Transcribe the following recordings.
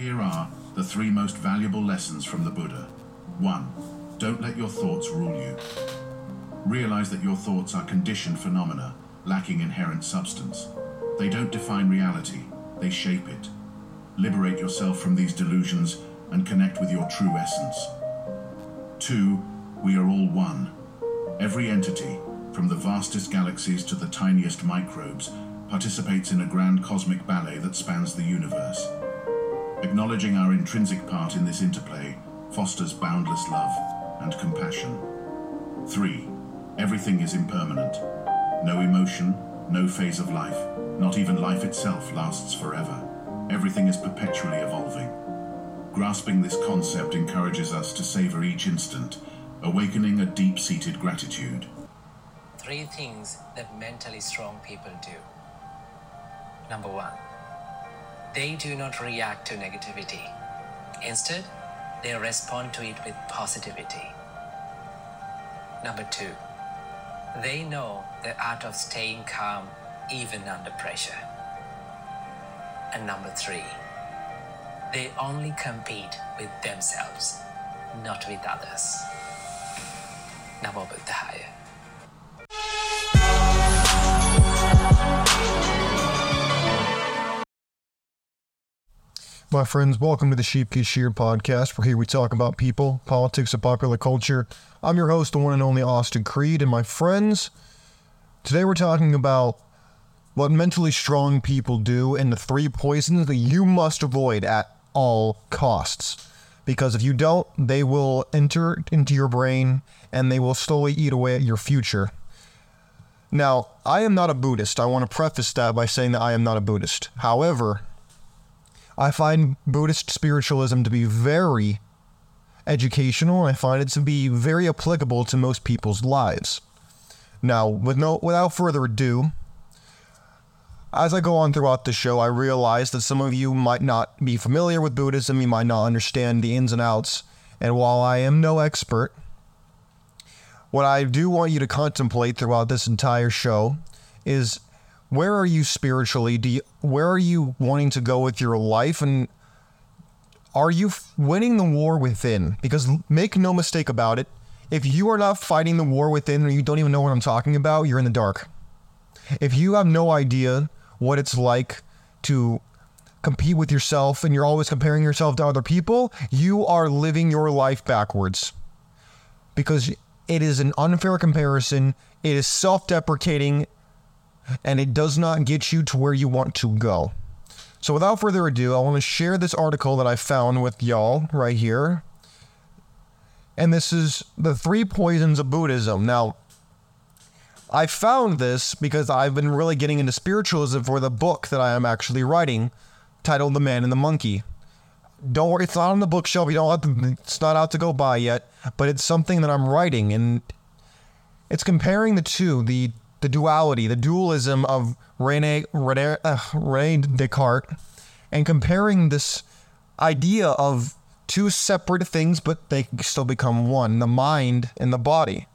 Here are the three most valuable lessons from the Buddha. 1. Don't let your thoughts rule you. Realize that your thoughts are conditioned phenomena, lacking inherent substance. They don't define reality, they shape it. Liberate yourself from these delusions and connect with your true essence. 2. We are all one. Every entity, from the vastest galaxies to the tiniest microbes, participates in a grand cosmic ballet that spans the universe. Acknowledging our intrinsic part in this interplay fosters boundless love and compassion. 3. Everything is impermanent. No emotion, no phase of life, not even life itself lasts forever. Everything is perpetually evolving. Grasping this concept encourages us to savor each instant, awakening a deep seated gratitude. Three things that mentally strong people do. Number one, they do not react to negativity. Instead, they respond to it with positivity. Number two, they know the art of staying calm even under pressure. And number three, they only compete with themselves, not with others. Namo My friends, welcome to the Sheep Get Sheared podcast, where here we talk about people, politics, and popular culture. I'm your host, the one and only Austin Creed, and my friends, today we're talking about what mentally strong people do and the three poisons that you must avoid at all costs. Because if you don't, they will enter into your brain and they will slowly eat away at your future. Now, I am not a Buddhist. I want to preface that by saying that I am not a Buddhist. However, I find Buddhist spiritualism to be very educational. I find it to be very applicable to most people's lives. Now, with no, without further ado, as I go on throughout the show, I realize that some of you might not be familiar with Buddhism, you might not understand the ins and outs, and while I am no expert, what I do want you to contemplate throughout this entire show is where are you spiritually? Do you, where are you wanting to go with your life and are you f- winning the war within? Because make no mistake about it, if you are not fighting the war within or you don't even know what I'm talking about, you're in the dark. If you have no idea what it's like to compete with yourself and you're always comparing yourself to other people, you are living your life backwards. Because it is an unfair comparison, it is self deprecating, and it does not get you to where you want to go. So, without further ado, I want to share this article that I found with y'all right here. And this is the three poisons of Buddhism. Now, I found this because I've been really getting into spiritualism for the book that I am actually writing, titled The Man and the Monkey. Don't worry, it's not on the bookshelf. You don't have to, it's not out to go buy yet, but it's something that I'm writing, and it's comparing the two, the the duality, the dualism of Rene, Rene, uh, Rene Descartes, and comparing this idea of two separate things, but they can still become one the mind and the body.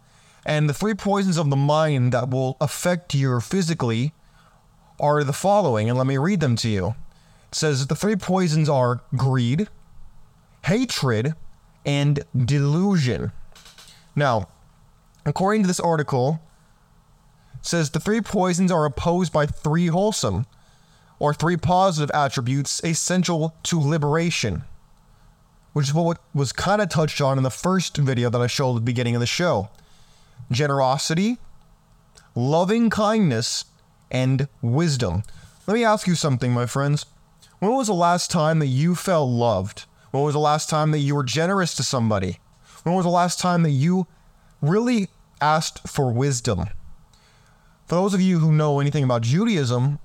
And the three poisons of the mind that will affect you physically are the following, and let me read them to you. It says the three poisons are greed, hatred, and delusion. Now, according to this article, says the three poisons are opposed by three wholesome or three positive attributes essential to liberation, which is what was kind of touched on in the first video that I showed at the beginning of the show generosity, loving kindness, and wisdom. Let me ask you something, my friends. When was the last time that you felt loved? When was the last time that you were generous to somebody? When was the last time that you really asked for wisdom? For those of you who know anything about Judaism,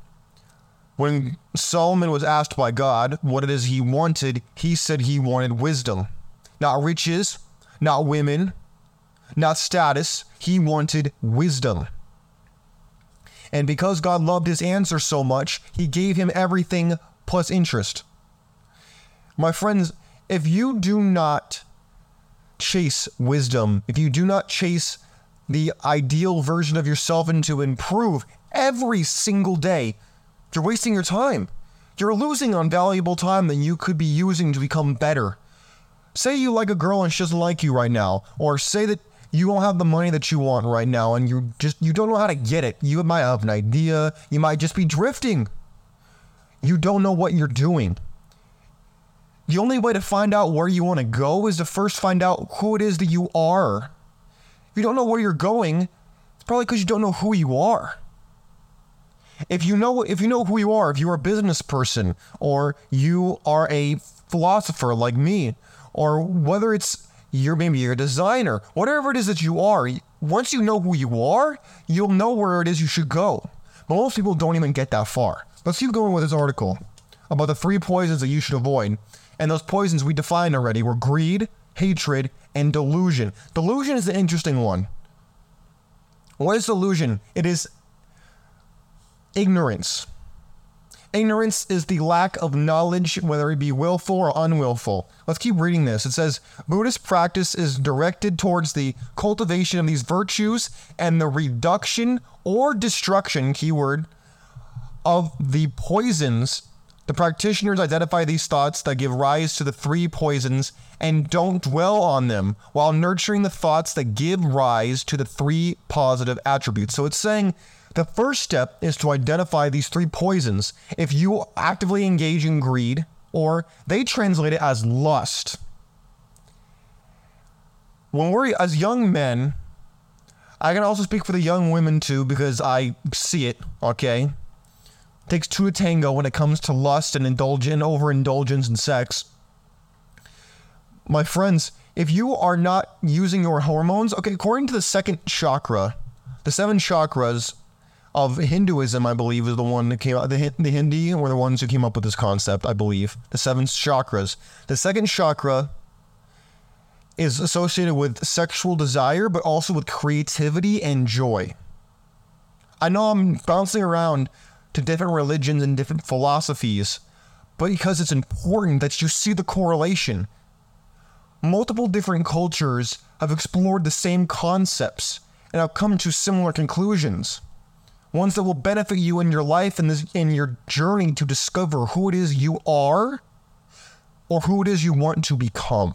when Solomon was asked by God what it is he wanted, he said he wanted wisdom. Not riches, not women, not status. He wanted wisdom. And because God loved his answer so much, he gave him everything plus interest. My friends, if you do not chase wisdom, if you do not chase the ideal version of yourself and to improve every single day, you're wasting your time. you're losing on valuable time that you could be using to become better. Say you like a girl and she doesn't like you right now, or say that you don't have the money that you want right now and you just you don't know how to get it. You might have an idea, you might just be drifting. You don't know what you're doing. The only way to find out where you want to go is to first find out who it is that you are. If you don't know where you're going, it's probably because you don't know who you are. If you know if you know who you are, if you're a business person or you are a philosopher like me, or whether it's you're maybe you're a designer, whatever it is that you are, once you know who you are, you'll know where it is you should go. But most people don't even get that far. Let's keep going with this article about the three poisons that you should avoid. And those poisons we defined already were greed, hatred, and delusion. Delusion is an interesting one. What is delusion? It is ignorance. Ignorance is the lack of knowledge, whether it be willful or unwillful. Let's keep reading this. It says Buddhist practice is directed towards the cultivation of these virtues and the reduction or destruction, keyword, of the poisons. The practitioners identify these thoughts that give rise to the three poisons and don't dwell on them while nurturing the thoughts that give rise to the three positive attributes. So it's saying the first step is to identify these three poisons. If you actively engage in greed, or they translate it as lust. When we're as young men, I can also speak for the young women too because I see it, okay? Takes two to tango when it comes to lust and indulgence, overindulgence in sex. My friends, if you are not using your hormones, okay, according to the second chakra, the seven chakras of Hinduism, I believe, is the one that came out. The, the Hindi were the ones who came up with this concept, I believe. The seven chakras. The second chakra is associated with sexual desire, but also with creativity and joy. I know I'm bouncing around to different religions and different philosophies, but because it's important that you see the correlation. Multiple different cultures have explored the same concepts and have come to similar conclusions ones that will benefit you in your life and this in your journey to discover who it is you are or who it is you want to become.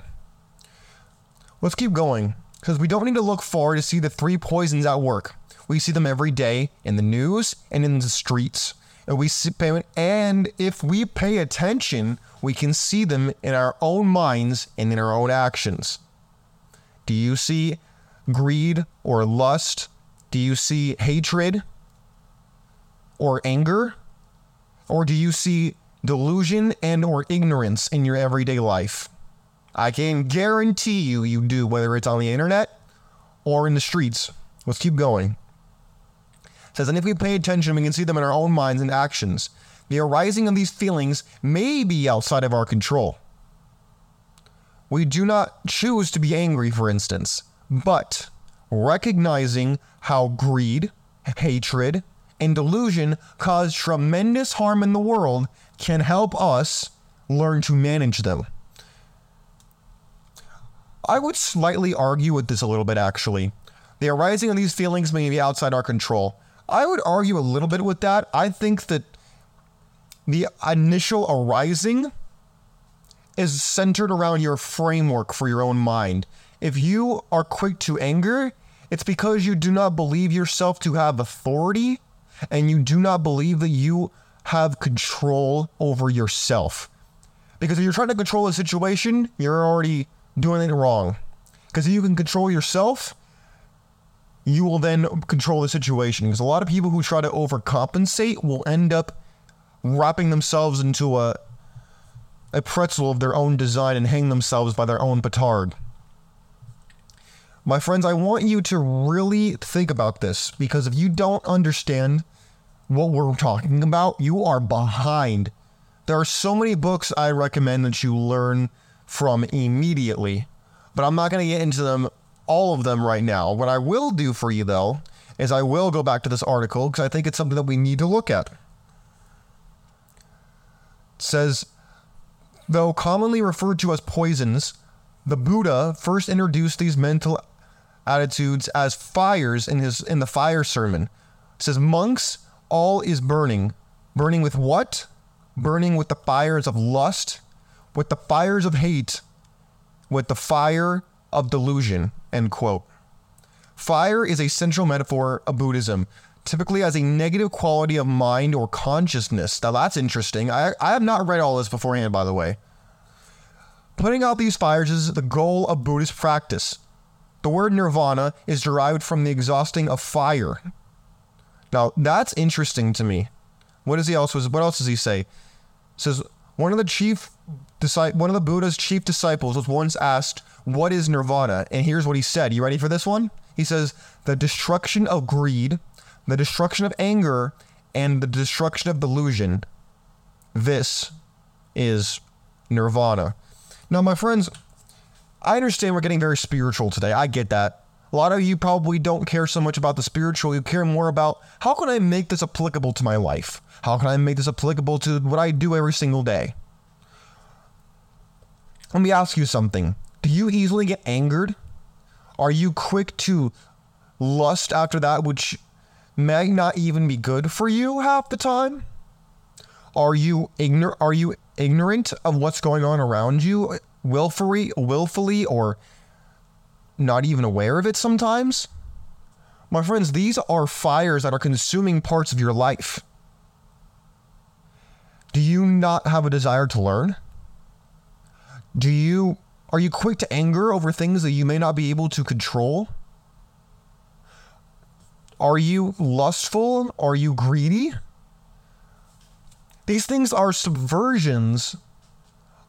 Let's keep going because we don't need to look far to see the three poisons at work. We see them every day in the news and in the streets. And we see, and if we pay attention, we can see them in our own minds and in our own actions. Do you see greed or lust? Do you see hatred? or anger? Or do you see delusion and or ignorance in your everyday life? I can guarantee you you do, whether it's on the internet or in the streets. Let's keep going. Says, and if we pay attention, we can see them in our own minds and actions. The arising of these feelings may be outside of our control. We do not choose to be angry, for instance, but recognizing how greed, hatred, and delusion cause tremendous harm in the world can help us learn to manage them. I would slightly argue with this a little bit, actually. The arising of these feelings may be outside our control. I would argue a little bit with that. I think that the initial arising is centered around your framework for your own mind. If you are quick to anger, it's because you do not believe yourself to have authority and you do not believe that you have control over yourself. Because if you're trying to control a situation, you're already doing it wrong. Because if you can control yourself, you will then control the situation. Because a lot of people who try to overcompensate will end up wrapping themselves into a a pretzel of their own design and hang themselves by their own petard. My friends, I want you to really think about this because if you don't understand what we're talking about, you are behind. There are so many books I recommend that you learn from immediately, but I'm not going to get into them, all of them right now. What I will do for you, though, is I will go back to this article because I think it's something that we need to look at. It says, though commonly referred to as poisons, the Buddha first introduced these mental attitudes as fires in his in the fire sermon. It says monks all is burning. Burning with what? burning with the fires of lust, with the fires of hate, with the fire of delusion. End quote. Fire is a central metaphor of Buddhism, typically as a negative quality of mind or consciousness. Now that's interesting. I, I have not read all this beforehand, by the way. Putting out these fires is the goal of Buddhist practice. The word nirvana is derived from the exhausting of fire. Now that's interesting to me. What does he else what else does he say? It says one of the chief one of the Buddha's chief disciples was once asked, "What is nirvana?" And here's what he said. You ready for this one? He says, "The destruction of greed, the destruction of anger, and the destruction of delusion. This is nirvana." Now, my friends, I understand we're getting very spiritual today. I get that. A lot of you probably don't care so much about the spiritual. You care more about how can I make this applicable to my life? How can I make this applicable to what I do every single day? Let me ask you something. Do you easily get angered? Are you quick to lust after that which may not even be good for you half the time? Are you ignor- are you ignorant of what's going on around you uh, willfully willfully or not even aware of it sometimes? My friends, these are fires that are consuming parts of your life. Do you not have a desire to learn? Do you are you quick to anger over things that you may not be able to control? Are you lustful? Are you greedy? These things are subversions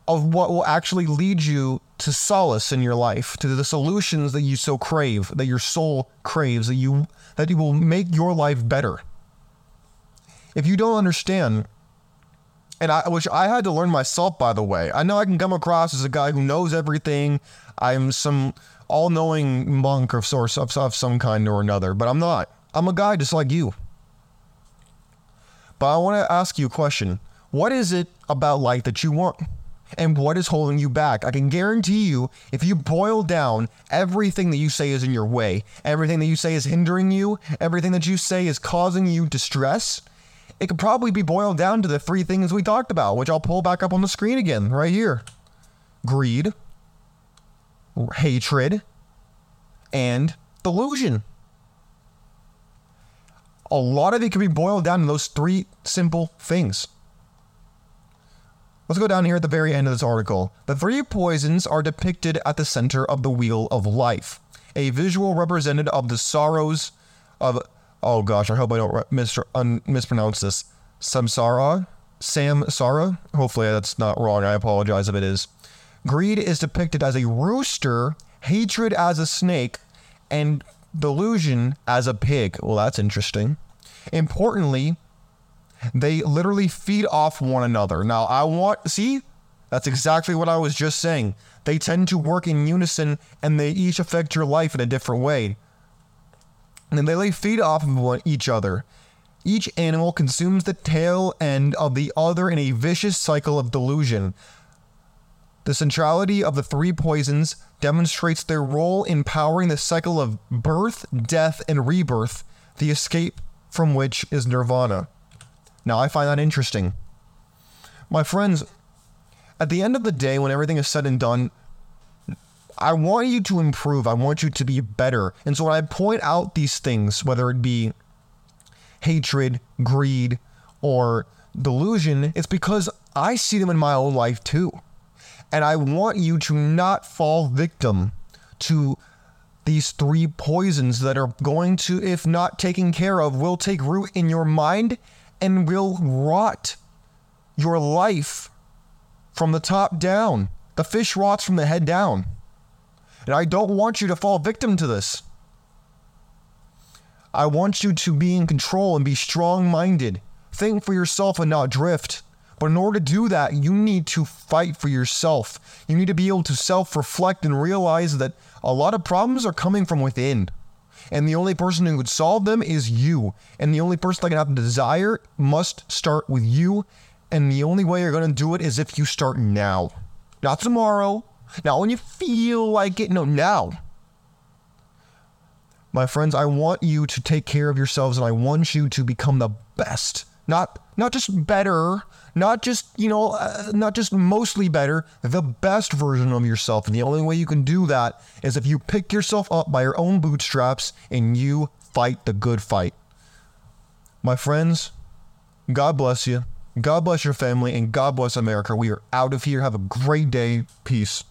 of what will actually lead you to solace in your life, to the solutions that you so crave, that your soul craves, that you that you will make your life better. If you don't understand, and I which I had to learn myself by the way. I know I can come across as a guy who knows everything. I'm some all-knowing monk of source of, of some kind or another, but I'm not. I'm a guy just like you. But I want to ask you a question. What is it about life that you want? And what is holding you back? I can guarantee you, if you boil down everything that you say is in your way, everything that you say is hindering you, everything that you say is causing you distress, it could probably be boiled down to the three things we talked about, which I'll pull back up on the screen again, right here greed, hatred, and delusion. A lot of it can be boiled down to those three simple things. Let's go down here at the very end of this article. The three poisons are depicted at the center of the Wheel of Life, a visual representative of the sorrows of, oh gosh, I hope I don't mis- un- mispronounce this, samsara? Samsara? Hopefully that's not wrong. I apologize if it is. Greed is depicted as a rooster, hatred as a snake, and delusion as a pig. Well, that's interesting. Importantly, they literally feed off one another. Now, I want, see, that's exactly what I was just saying. They tend to work in unison and they each affect your life in a different way. And they lay feed off of each other. Each animal consumes the tail end of the other in a vicious cycle of delusion. The centrality of the three poisons demonstrates their role in powering the cycle of birth, death, and rebirth, the escape from which is nirvana. Now, I find that interesting. My friends, at the end of the day, when everything is said and done, I want you to improve. I want you to be better. And so when I point out these things, whether it be hatred, greed, or delusion, it's because I see them in my own life too. And I want you to not fall victim to these three poisons that are going to, if not taken care of, will take root in your mind and will rot your life from the top down. The fish rots from the head down. And I don't want you to fall victim to this. I want you to be in control and be strong minded. Think for yourself and not drift. But in order to do that, you need to fight for yourself. You need to be able to self reflect and realize that a lot of problems are coming from within. And the only person who could solve them is you. And the only person that can have the desire must start with you. And the only way you're going to do it is if you start now. Not tomorrow. Not when you feel like it. No, now. My friends, I want you to take care of yourselves and I want you to become the best Not not just better, not just, you know, uh, not just mostly better, the best version of yourself. And the only way you can do that is if you pick yourself up by your own bootstraps and you fight the good fight. My friends, God bless you. God bless your family and God bless America. We are out of here. Have a great day. Peace.